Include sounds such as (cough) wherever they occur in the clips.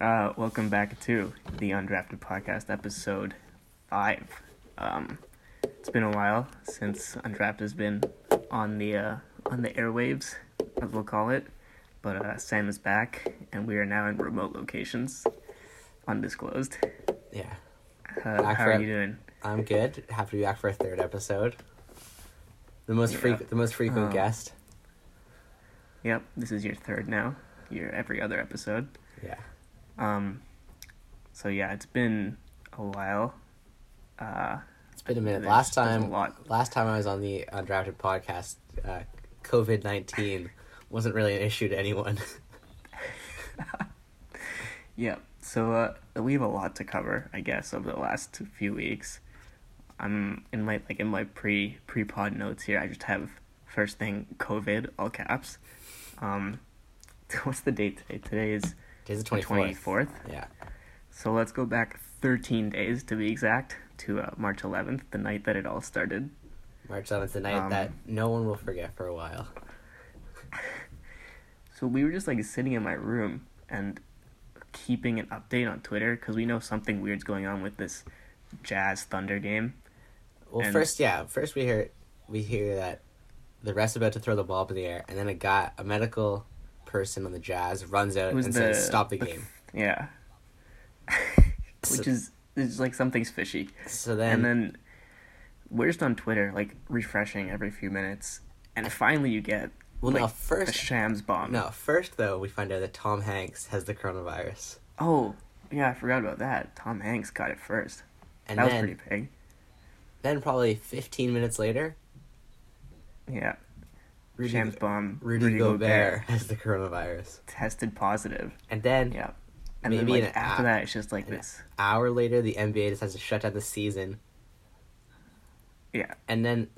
Uh, welcome back to the Undrafted Podcast, episode five. Um, it's been a while since Undrafted has been on the uh, on the airwaves, as we'll call it. But uh, Sam is back, and we are now in remote locations, undisclosed. Yeah, Uh, how for are you doing? I'm good. Happy to be back for a third episode. The most Yeah. freq- the most frequent Oh. guest. Yep, this is your third now. Your every other episode. Yeah. Um, so yeah, it's been a while. Uh, It's been a minute. Last time, lot. last time I was on the undrafted podcast, uh, COVID nineteen wasn't really an issue to anyone. (laughs) Yeah, so uh, we have a lot to cover, I guess, over the last few weeks. I'm in my like in my pre pre pod notes here. I just have first thing COVID all caps. Um, (laughs) what's the date today? Today is Today's the the twenty twenty fourth. fourth. Yeah. So let's go back thirteen days to be exact to uh, March eleventh, the night that it all started. March seventh, the night Um, that no one will forget for a while. (laughs) So we were just like sitting in my room and keeping an update on Twitter because we know something weird's going on with this Jazz Thunder game. Well, And- first, yeah, first we hear we hear that the ref's about to throw the ball up in the air, and then a guy, a medical person on the Jazz, runs out and the says, "Stop the the- game." Yeah. (laughs) So- Which is it's like something's fishy. So then, and then we're just on Twitter, like refreshing every few minutes, and finally you get well, no, like, a first, Shams bomb. no, first though, we find out that Tom Hanks has the coronavirus, Oh, yeah, I forgot about that. Tom Hanks got it first. and that was pretty big. then probably fifteen minutes later, Yeah. Rudy, Shams bomb. Um, Rudy, Gobert has the coronavirus, tested positive. and then Yeah. And Maybe then like, after app- that, it's just like an this. hour later, the NBA decides to shut down the season, Yeah. and then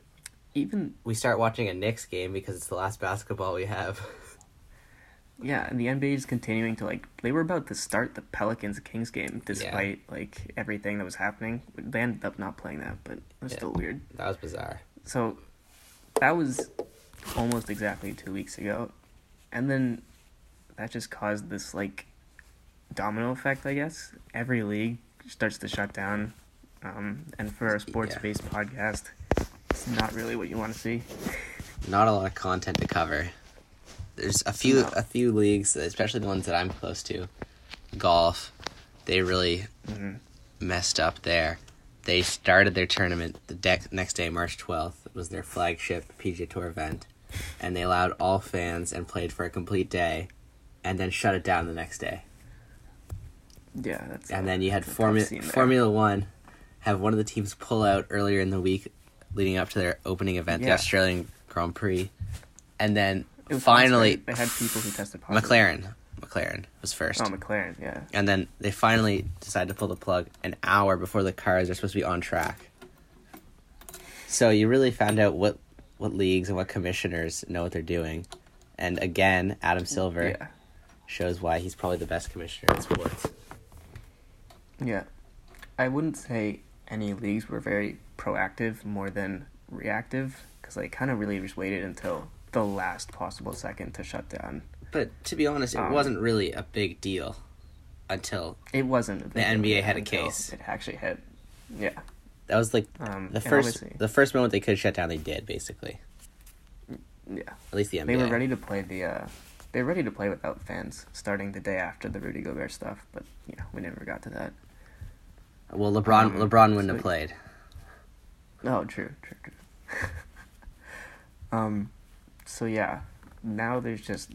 Even we start watching a Knicks game because it's the last basketball we have. (laughs) Yeah, and the NBA is continuing to like they were about to start the Pelicans Kings game despite like everything that was happening. They ended up not playing that, but it was Yeah. still weird. that was bizarre. So that was almost exactly two weeks ago. And then that just caused this like domino effect, I guess. Every league starts to shut down. Um, and for a sports based podcast, it's not really what you want to see. not a lot of content to cover. There's a few No. a few leagues, especially the ones that I'm close to, golf. They really Mhm. messed up there. They started their tournament the dec- next day, March 12th. Was their flagship PGA Tour event, and they allowed all fans and played for a complete day, and then shut it down the next day. Yeah, that's And a- then you had that's a tough Formula. Formula One have one of the teams pull out earlier in the week, leading up to their opening event, the Australian Grand Prix, and then finally they had people who tested positive. McLaren. McLaren was first. Oh, McLaren, yeah. and then they finally decided to pull the plug an hour before the cars are supposed to be on track. So you really found out what what leagues and what commissioners know what they're doing. And again, Adam Silver Yeah. shows why he's probably the best commissioner in sports. Yeah. I wouldn't say any leagues were very proactive more than reactive because they kind of really just waited until the last possible second to shut down. But to be honest, it Um, wasn't really a big deal until It wasn't. the NBA had a case. It actually hit. Yeah. That was like Um, the first the first moment they could shut down. They did basically, Yeah. at least the NBA. They were ready to play the. Uh, they were ready to play without fans starting the day after the Rudy Gobert stuff, but you know we never got to that. Well, LeBron Um, LeBron wouldn't so- have played. Oh, true, true, true. (laughs) um, so yeah, now there's just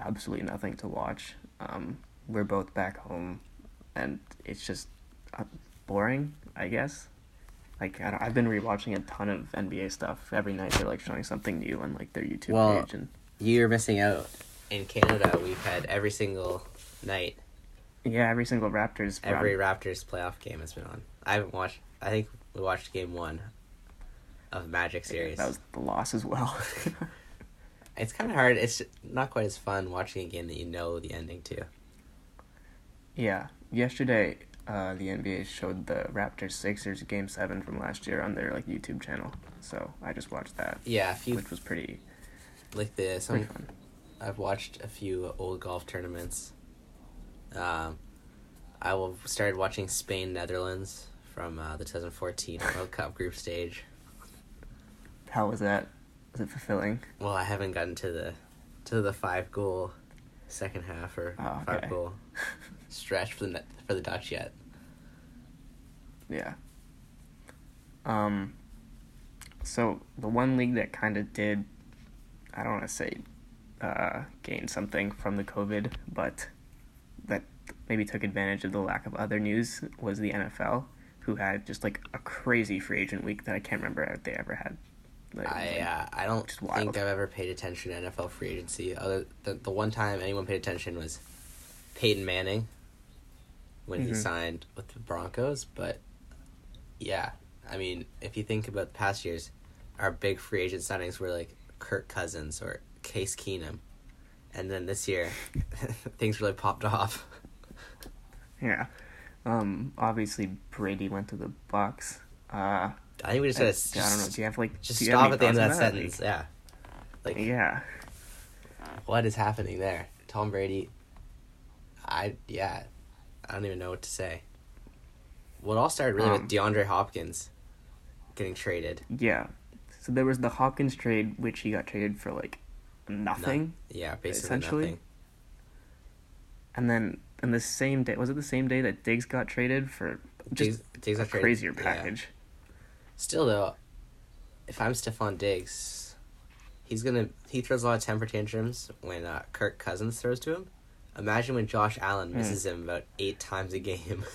absolutely nothing to watch. Um, we're both back home, and it's just uh, boring, I guess. Like I I've been rewatching a ton of NBA stuff every night. They're like showing something new on like their YouTube Well, page, and You're missing out. In Canada, we've had every single night, yeah, every single Raptors. every. Raptors playoff game has been on. I haven't watched. I think we watched game one of Magic series. that was the loss as well. (laughs) It's kind of hard. It's not quite as fun watching a game that you know the ending to. Yeah, yesterday uh, the NBA showed the Raptors Sixers game seven from last year on their like YouTube channel, so I just watched that, Yeah, a few which was pretty like the some. fun. I've watched a few old golf tournaments. Um, I will started watching Spain Netherlands from uh, the 2014 World Cup group stage. How was that? Was it fulfilling? Well, I haven't gotten to the to the five goal second half or Oh, okay. five goal (laughs) stretch for the for the Dutch yet. Yeah. Um. So the one league that kind of did, I don't want to say, uh, gain something from the COVID, but that maybe took advantage of the lack of other news was the NFL, who had just like a crazy free agent week that I can't remember if they ever had. Like, I uh, I don't think. I've ever paid attention to NFL free agency. Other the the one time anyone paid attention was Peyton Manning when he Mhm. signed with the Broncos. But yeah, I mean, if you think about the past years, our big free agent signings were like Kirk Cousins or Case Keenum, and then this year (laughs) things really popped off. yeah. Um. Obviously, Brady went to the Bucs. Uh. I think we just I, gotta I don't know. Do you have like just do you have stop at the end of that on sentence. Yeah, Like, yeah. what is happening there? Tom Brady. I yeah, I don't even know what to say. Well, it all started really Um, with DeAndre Hopkins getting traded. Yeah. So there was the Hopkins trade, which he got traded for like nothing, Yeah, basically Essentially, nothing. and then in the same day, was it the same day that Diggs got traded for just Diggs, Diggs a got traded- crazier yeah. package? Still though, if I'm Stefon Diggs, he's gonna he throws a lot of temper tantrums when uh, Kirk Cousins throws to him. Imagine when Josh Allen Hmm. misses him about eight times a game. (laughs)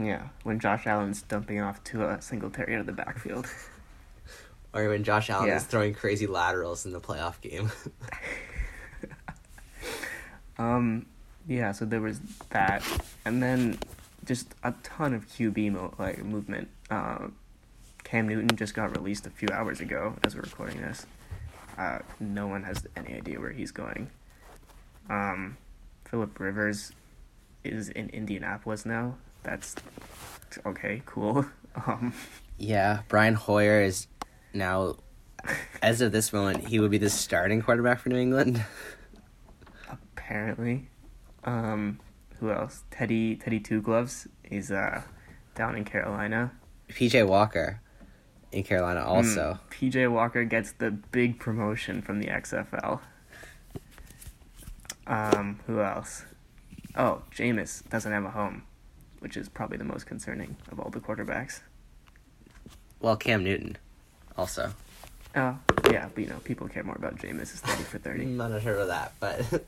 Yeah, when Josh Allen's dumping off to a Singletary out of the backfield. (laughs) or when Josh Allen Yeah. is throwing crazy laterals in the playoff game. (laughs) Um, yeah, so there was that, and then just a ton of QB mo- like movement. Uh, Cam Newton just got released a few hours ago as we're recording this. Uh, no one has any idea where he's going. Um, Philip Rivers is in Indianapolis now. That's okay, cool. (laughs) Um, Yeah, Brian Hoyer is now, as of this moment, he would be the starting quarterback for New England. apparently, um, who else? Teddy Teddy Two Gloves is uh down in Carolina. PJ Walker in Carolina also. Mm, PJ Walker gets the big promotion from the XFL. Um, who else? Oh, Jameis doesn't have a home, which is probably the most concerning of all the quarterbacks. Well, Cam Newton also. Oh, yeah, but you know, people care more about Jameis' 30 for 30. I'm not sure of that, but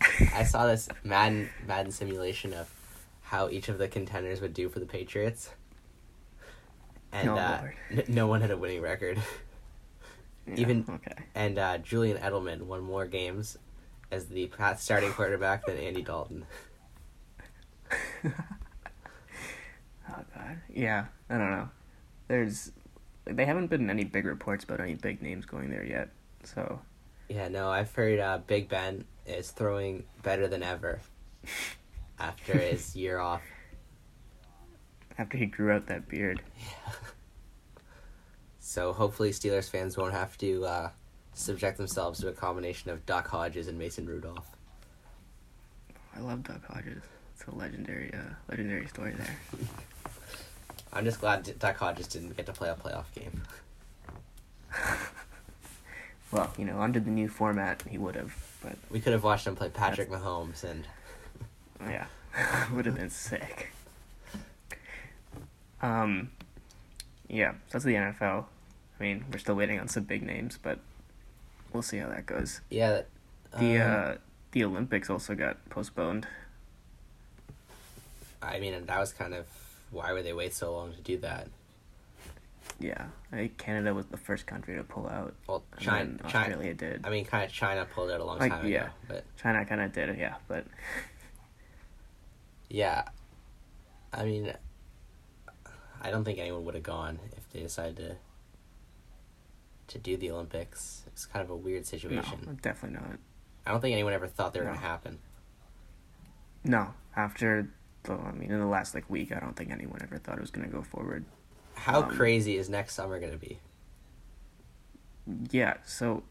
(laughs) I saw this Madden Madden simulation of how each of the contenders would do for the Patriots, and Oh, uh, Lord. n- no one had a winning record. (laughs) Yeah, Even- Okay. And uh, Julian Edelman won more games as the starting quarterback than Andy Dalton. (laughs) Oh, God. Yeah, I don't know. There's. They haven't been any big reports about any big names going there yet, so. Yeah, no, I've heard uh, Big Ben is throwing better than ever (laughs) after his year off. After he grew out that beard. Yeah. (laughs) So hopefully Steelers fans won't have to uh, subject themselves to a combination of Duck Hodges and Mason Rudolph. I love Duck Hodges. It's a legendary, uh, legendary story there. (laughs) I'm just glad Duck Hodges didn't get to play a playoff game. (laughs) Well, you know, under the new format, he would have, but We could have watched him play Patrick Mahomes and (laughs) yeah, would have been sick. Um, yeah, so that's the NFL. I mean, we're still waiting on some big names, but we'll see how that goes. yeah. The um, uh, the Olympics also got postponed. I mean, that was kind of why would they wait so long to do that? Yeah, I think Canada was the first country to pull out. Well, China, then China. Australia did. I mean, kind of China pulled out a long Like, time yeah. ago, but China kind of did yeah, but (laughs) yeah. I mean, I don't think anyone would have gone if they decided to to do the Olympics. It's kind of a weird situation. no, definitely not. I don't think anyone ever thought they were No. going to happen. No, after the, I mean, in the last like week, I don't think anyone ever thought it was gonna go forward. How Um, crazy is next summer going to be? Yeah, so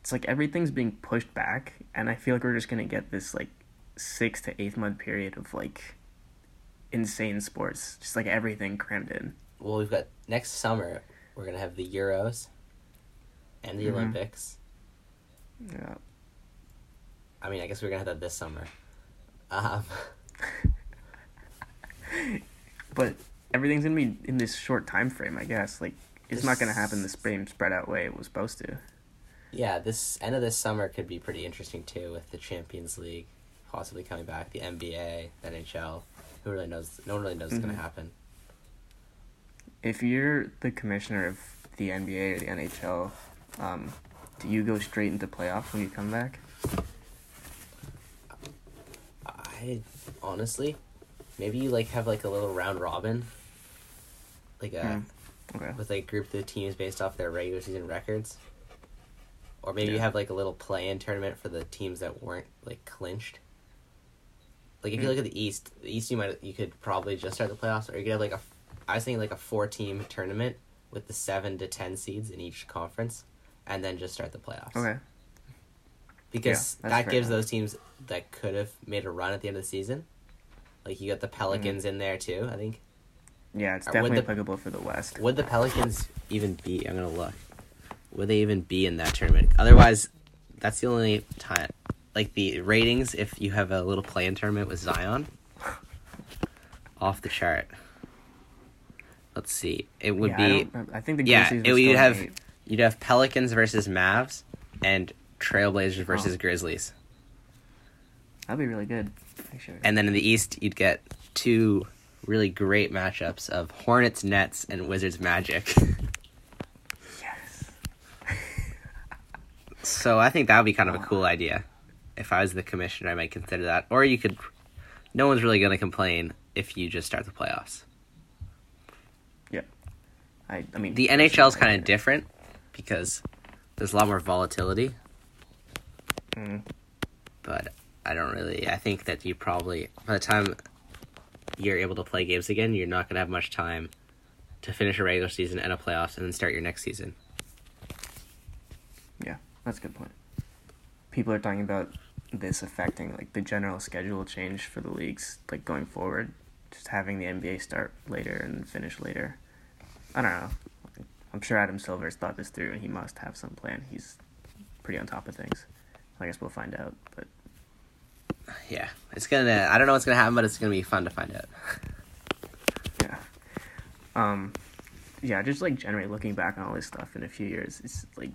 it's like everything's being pushed back, and I feel like we're just gonna get this like six to eight month period of like insane sports, just like everything crammed in. Well, we've got next summer. We're gonna have the Euros and the Mhm. Olympics. Yeah. I mean, I guess we're gonna have that this summer. Um, (laughs) But everything's gonna be in this short time frame, I guess. Like it's not gonna happen the same spread out way it was supposed to. yeah, this end of this summer could be pretty interesting too, with the Champions League possibly coming back, the NBA, the NHL. Who really knows? No one really knows what's Mhm. gonna happen. If you're the commissioner of the NBA or the NHL, um, do you go straight into playoffs when you come back? I honestly, maybe you like have like a little round robin, like a. Hmm. Okay. with like group the teams based off their regular season records. Or maybe you have like a little play in tournament for the teams that weren't like clinched. Like if you Mm. look at the East, the East you might you could probably just start the playoffs, or you could have like a, I was thinking like a four team tournament with the seven to ten seeds in each conference, and then just start the playoffs. Okay. Because Yeah, that gives enough. those teams that could have made a run at the end of the season. Like you got the Pelicans mm-hmm. in there too. I think Yeah, it's Or definitely the- applicable for the West. Would the Pelicans even be? I'm gonna look. Would they even be in that tournament? Otherwise, that's the only time. Like the ratings, if you have a little play-in tournament with Zion, (laughs) off the chart. Let's see. It would Yeah, be don't I think the yeah. It, you'd have eight. you'd have Pelicans versus Mavs and Trailblazers versus Oh. Grizzlies, That'd be really good. And then in the East you'd get two really great matchups of Hornets Nets and Wizards Magic. (laughs) yes. (laughs) So I think that would be kind of a cool idea. If I was the commissioner, I might consider that. Or you could. No one's really going to complain if you just start the playoffs. I, I mean The NHL is kind of different because there's a lot more volatility. Mm. But I don't really. I think that you probably by the time you're able to play games again, you're not going to have much time to finish a regular season and a playoffs and then start your next season. Yeah, that's a good point. People are talking about this affecting like the general schedule change for the leagues, like going forward, just having the NBA start later and finish later. I don't know. I'm sure Adam Silver's thought this through, and he must have some plan. He's pretty on top of things. I guess we'll find out. But Yeah, it's gonna. I don't know what's gonna happen, but it's gonna be fun to find out. (laughs) yeah, um, yeah, just like generally looking back on all this stuff in a few years, it's like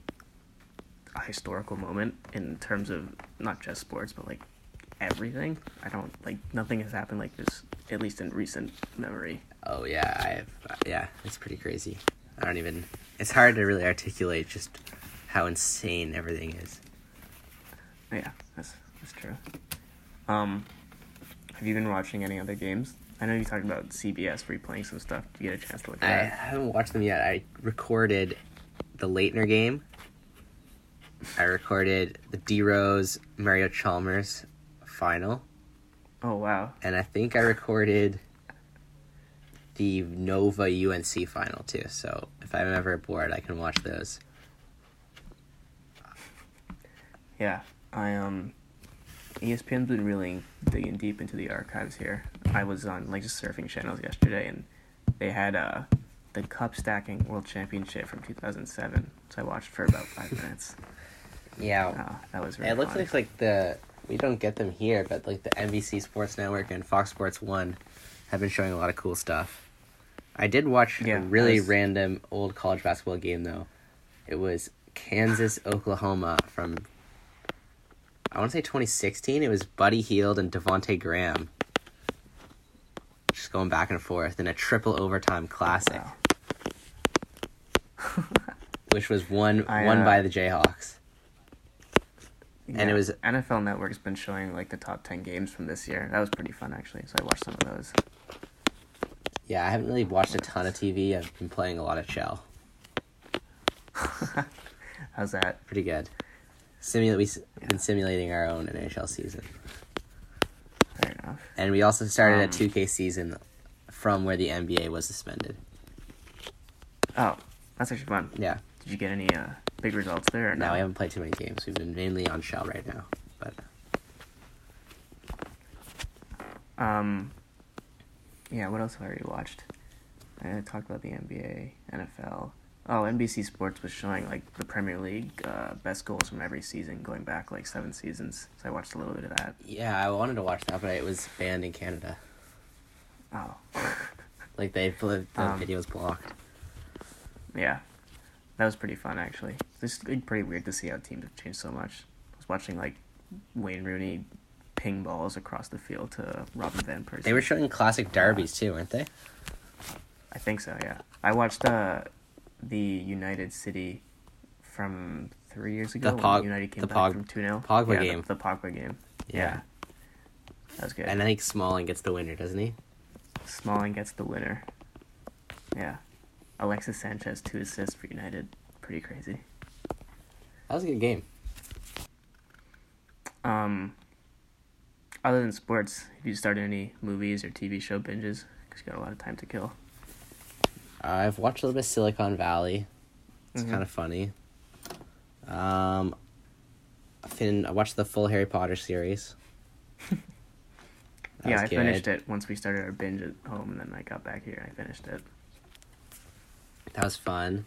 a historical moment in terms of not just sports, but like everything. I don't like nothing has happened like this, at least in recent memory. Oh yeah, I have. Yeah, it's pretty crazy. I don't even. It's hard to really articulate just how insane everything is. Yeah, that's that's true. Um, have you been watching any other games? I know you talked about CBS replaying some stuff. Did you get a chance to look at I at that? haven't watched them yet. I recorded the Laettner game. I recorded the D Rose Mario Chalmers final, Oh wow, and I think I recorded the Nova UNC final too. So if I'm ever bored, I can watch those. yeah. I um, ESPN's been really digging deep into the archives here. I was on like just surfing channels yesterday, and they had uh the cup stacking world championship from 2007. So I watched for about five (laughs) minutes. Yeah, Oh, that was really it looks fun. like like the we don't get them here, but like the NBC Sports Network and Fox Sports One have been showing a lot of cool stuff. I did watch Yeah, a really was- random old college basketball game though. It was Kansas (sighs) Oklahoma from I want to say 2016. It was Buddy Hield and Devonte Graham. Just going back and forth in a triple overtime classic, Wow. (laughs) which was won I, won uh, by the Jayhawks. And it was- NFL Network's been showing like the top ten games from this year. That was pretty fun actually. So I watched some of those. Yeah, I haven't really watched a ton of TV. I've been playing a lot of Chel. (laughs) How's that? Pretty good. Simulate. We've been simulating our own NHL season, Fair enough. and we also started a Um, 2K season from where the NBA was suspended. Oh, that's actually fun. Yeah. Did you get any uh, big results there? No, we haven't played too many games. We've been mainly on Chel right now, but Um, yeah, what else have I already watched? I talked about the NBA, NFL. Oh, NBC Sports was showing like the Premier League uh, best goals from every season, going back like seven seasons. So I watched a little bit of that. Yeah, I wanted to watch that, but it was banned in Canada. Oh, Like they the Um, video was blocked. yeah, that was pretty fun actually. It's like, pretty weird to see how teams have changed so much. I was watching like Wayne Rooney ping balls across the field to Robin van Persie. They were showing classic derbies too, weren't they? I think so. Yeah, I watched uh, the United City from three years ago. when Pog- United came the back Pog- from two 0 Pogba yeah, game. The, the Pogba game. Yeah. Yeah. that was good. And I think Smalling gets the winner, doesn't he? Smalling gets the winner. Yeah, Alexis Sanchez two assists for United. Pretty crazy. That was a good game. Um, other than sports, have you started any movies or TV show binges? Because you got a lot of time to kill. I've watched a little bit of Silicon Valley. It's Mhm. kind of funny. Um, Finn, I watched the full Harry Potter series. (laughs) Yeah, I good. finished it once we started our binge at home, and then I got back here and I finished it. That was fun.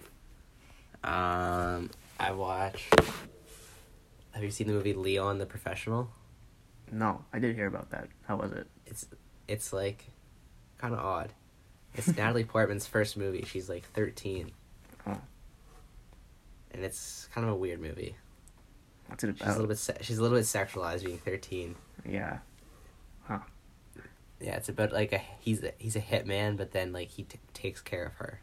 Um, I watched. Have you seen the movie Leon the Professional? No, I did hear about that. How was it? It's it's like kind of odd. It's (laughs) Natalie Portman's first movie. She's like thirteen, Oh, and it's kind of a weird movie. what's it She's a little bit se- she's a little bit sexualized being thirteen. Yeah. Huh. Yeah, it's about like a he's a, he's a hitman, but then like he t- takes care of her.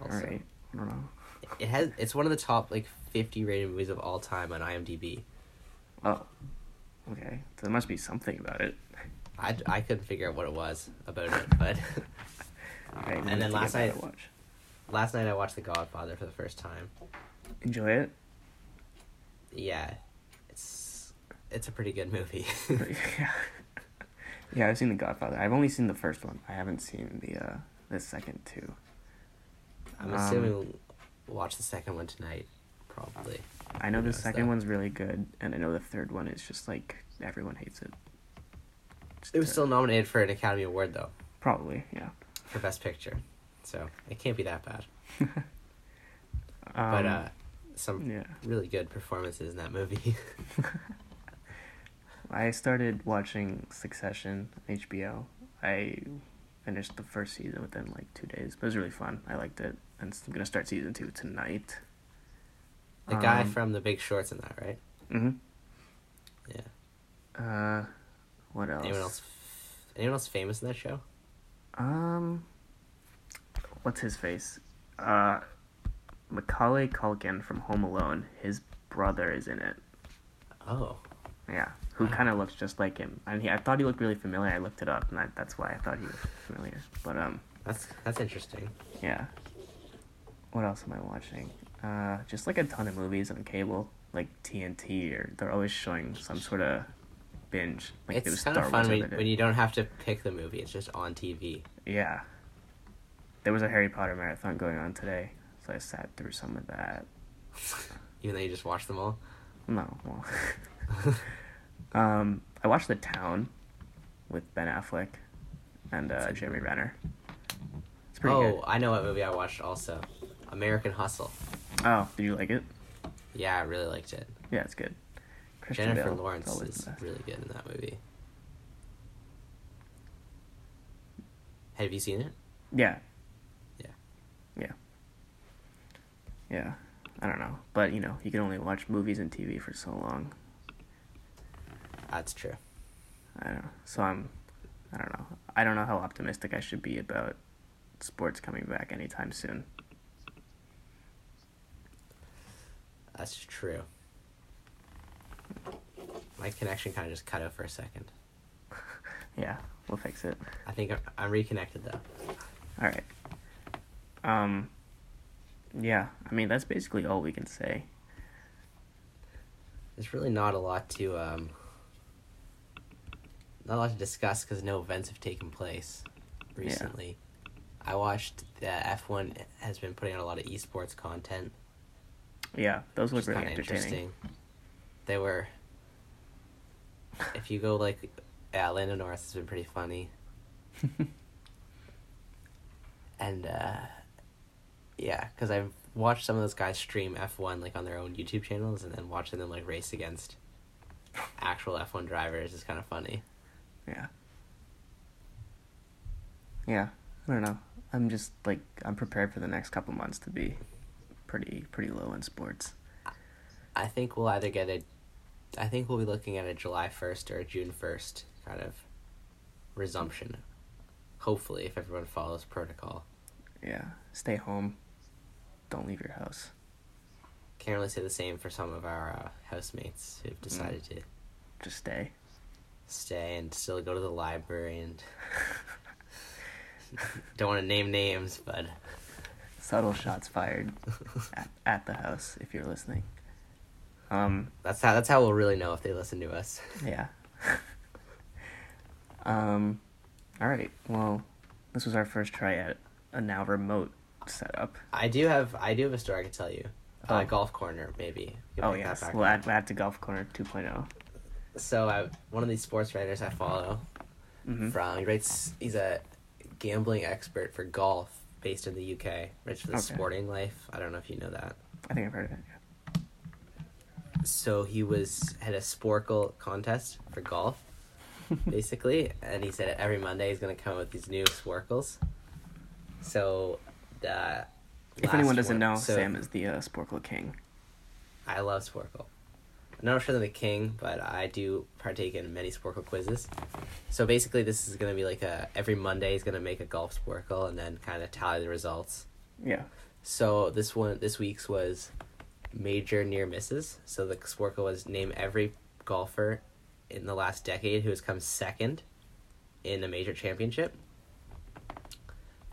All right. I don't know. It has it's one of the top like fifty rated movies of all time on IMDb. Oh. Okay. There must be something about it. I, I couldn't figure out what it was about it, but (laughs) right. And then last night- watch. last night I watched The Godfather for the first time. Enjoy it. Yeah, it's it's a pretty good movie. yeah. (laughs) Yeah, I've seen The Godfather. I've only seen the first one. I haven't seen the uh the second two. I'm Um, assuming we'll watch the second one tonight, probably. I know the second though? one's really good, and I know the third one is just like everyone hates it. Just, It was uh, still nominated for an Academy Award though probably yeah. for Best Picture, so it can't be that bad. (laughs) Um, but uh, some yeah, really good performances in that movie. (laughs) I started watching Succession on HBO. I finished the first season within like two days, but it was really fun. I liked it, and I'm gonna start season two tonight. the guy Um, from The Big Shorts in that, right? Mm Mhm. Yeah. Uh, what else? Anyone else? Anyone else famous in that show? Um, what's his face? Uh, Macaulay Culkin from Home Alone. His brother is in it. Oh, Yeah, who kind of looks just like him. And he, I thought he looked really familiar. I looked it up, and I, that's why I thought he was familiar. But um, that's that's interesting. yeah. What else am I watching? Uh, just like a ton of movies on cable, like TNT, or they're always showing some sort of binge. Like there was it's kind Star of fun when, when you don't have to pick the movie; it's just on TV. Yeah. There was a Harry Potter marathon going on today, so I sat through some of that. (laughs) Even though you just watch them all. No, well. (laughs) um, I watched The Town with Ben Affleck and uh, Jeremy Renner. It's pretty oh, good. I know what movie I watched also. American Hustle. Oh, did you like it? Yeah, I really liked it. Yeah, it's good. Christian Jennifer Bale, Lawrence is really good in that movie. Have you seen it? Yeah. Yeah. Yeah. Yeah. I don't know, but you know, you can only watch movies and TV for so long. That's true. I don't know. So I'm, I don't know. I don't know how optimistic I should be about sports coming back anytime soon. That's true. My connection kind of just cut out for a second. (laughs) Yeah, we'll fix it. I think I'm, I'm reconnected though. All right. Um. Yeah, I mean that's basically all we can say. There's really not a lot to um, not a lot to discuss because no events have taken place recently. I watched the F one has been putting out a lot of esports content. Yeah, those look really entertaining. They were. If you go like Yeah, Lando Norris has been pretty funny. (laughs) and uh, yeah, because I've watched some of those guys stream F one like on their own YouTube channels, and then watching them like race against actual F one drivers is kind of funny. Yeah. Yeah, I don't know. I'm just like I'm prepared for the next couple months to be pretty pretty low in sports. I think we'll either get a, I think we'll be looking at a July first or a June first kind of resumption. Hopefully, if everyone follows protocol. Yeah, stay home. Don't leave your house. Can't really say the same for some of our uh, housemates who've decided to Just stay. stay and still go to the library and (laughs) don't want to name names, but Subtle shots fired at, at the house if you're listening. Um, that's how that's how we'll really know if they listen to us. yeah. (laughs) um, all right. Well, this was our first try at a now remote setup. I do have I do have a story I could tell you. Uh, Oh. golf corner maybe. Oh yes, back we'll add, we'll add to Golf Corner oh. 2.0. So I, one of these sports writers I follow Mhm. from he writes he's a gambling expert for golf based in the UK. rich for the Okay. Sporting Life. I don't know if you know that. I think I've heard of it. So he was had a Sporcle contest for golf, (laughs) basically, and he said every Monday he's gonna come up with these new Sporcles. So, the If anyone doesn't one- know, so Sam is the uh, Sporcle King. I love Sporcle. I'm not sure I'm the king, but I do partake in many Sporcle quizzes. So basically, this is gonna be like a every Monday is gonna make a golf Sporcle and then kind of tally the results. Yeah. So this one, this week's was major near misses. So the Sporcle was name every golfer in the last decade who has come second in a major championship.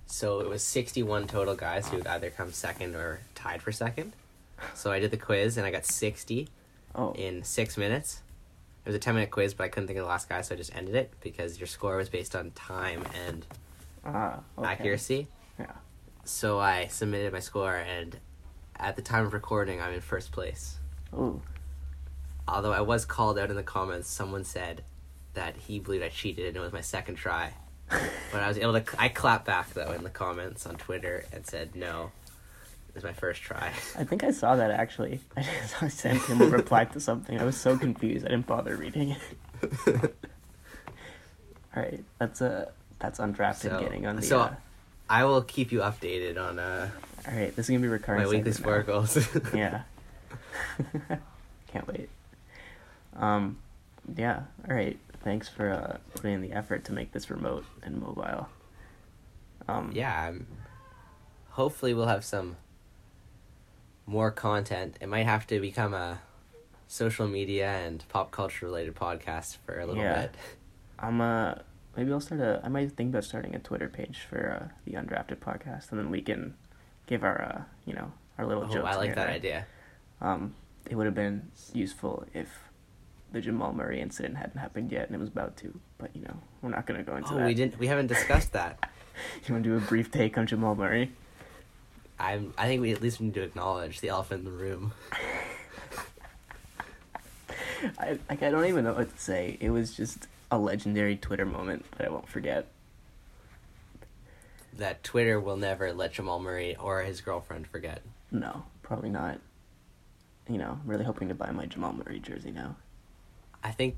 So it was sixty-one total guys who had either come second or tied for second. So I did the quiz and I got sixty Oh. in six minutes. It was a ten-minute quiz, but I couldn't think of the last guy, so I just ended it because your score was based on time and Ah. Okay. accuracy. Yeah. So I submitted my score, and at the time of recording, I'm in first place. Ooh. Although I was called out in the comments, someone said that he believed I cheated and it was my second try. (laughs) But I was able to. I clapped back though in the comments on Twitter and said no, was my first try. I think I saw that actually. (laughs) I just I sent him a reply to something. I was so confused. I didn't bother reading it. (laughs) All right, that's a that's undrafted So- getting on the. so- uh, I will keep you updated on uh, all right, this is gonna be recurring. my weekly Sporcles. (laughs) Yeah. Can't wait. Um, yeah. All right. Thanks for uh, putting in the effort to make this remote and mobile. Um, yeah. I'm, hopefully, we'll have some more content. It might have to become a social media and pop culture related podcast for a little Yeah. bit. I'm uh maybe I'll start a I might think about starting a Twitter page for uh, the undrafted podcast and then we can give our uh you know our little Oh, jokes. I like here, that right? idea. Um, it would have been useful if the Jamal Murray incident hadn't happened yet and it was about to, but you know we're not gonna go into Oh, that. we didn't. We haven't discussed that. (laughs) You want to do a brief take on Jamal Murray? I'm. I think we at least need to acknowledge the elephant in the room. I like I don't even know what to say. It was just a legendary Twitter moment that I won't forget. That Twitter will never let Jamal Murray or his girlfriend forget. No, probably not. You know, I'm really hoping to buy my Jamal Murray jersey now. I think.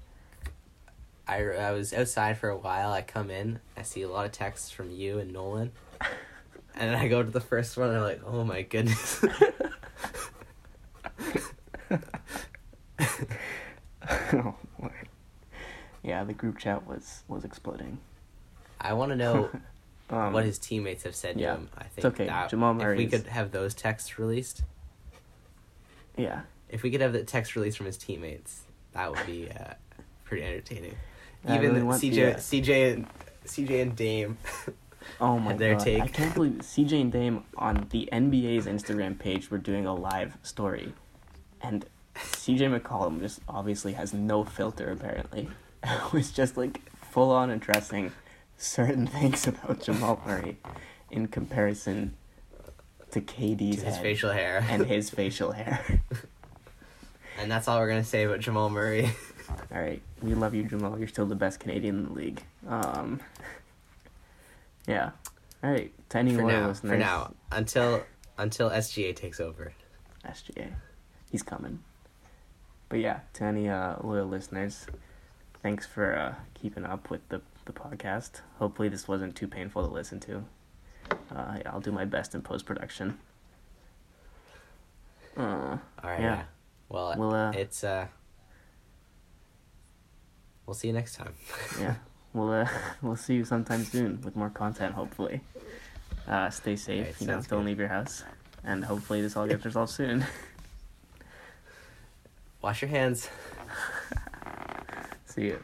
I, I was outside for a while. I come in. I see a lot of texts from you and Nolan. (laughs) And then I go to the first one and I'm like, oh my goodness. (laughs) oh boy. Yeah, the group chat was was exploding. I want to know (laughs) Um, what his teammates have said yeah, to him. I think okay. that Jamal if we could have those texts released, yeah. if we could have the text released from his teammates, that would be uh, pretty entertaining. Even really CJ, the, uh, CJ, and CJ and Dame. (laughs) Oh my their god! take. I can't believe CJ and Dame on the NBA's Instagram page were doing a live story, and CJ McCollum just obviously has no filter. Apparently, (laughs) it was just like full on addressing certain (laughs) things about Jamal Murray in comparison to KD's his head facial hair. and his facial hair. (laughs) And that's all we're gonna say about Jamal Murray. All right, we love you, Jamal. You're still the best Canadian in the league. Um, yeah. All right, to any For loyal now, listeners, for now, until until SGA takes over. SGA, he's coming. But yeah, to any uh, loyal listeners, thanks for uh, keeping up with the the podcast. Hopefully, this wasn't too painful to listen to. Uh, yeah, I'll do my best in post production. Uh, All right. Yeah. Well, uh, it's uh. We'll see you next time. (laughs) yeah, we'll uh, (laughs) we'll see you sometime soon with more content. Hopefully, uh, stay safe. Alright, you know, don't good. leave your house, and hopefully this all gets (laughs) resolved soon. Wash your hands. (laughs) see you.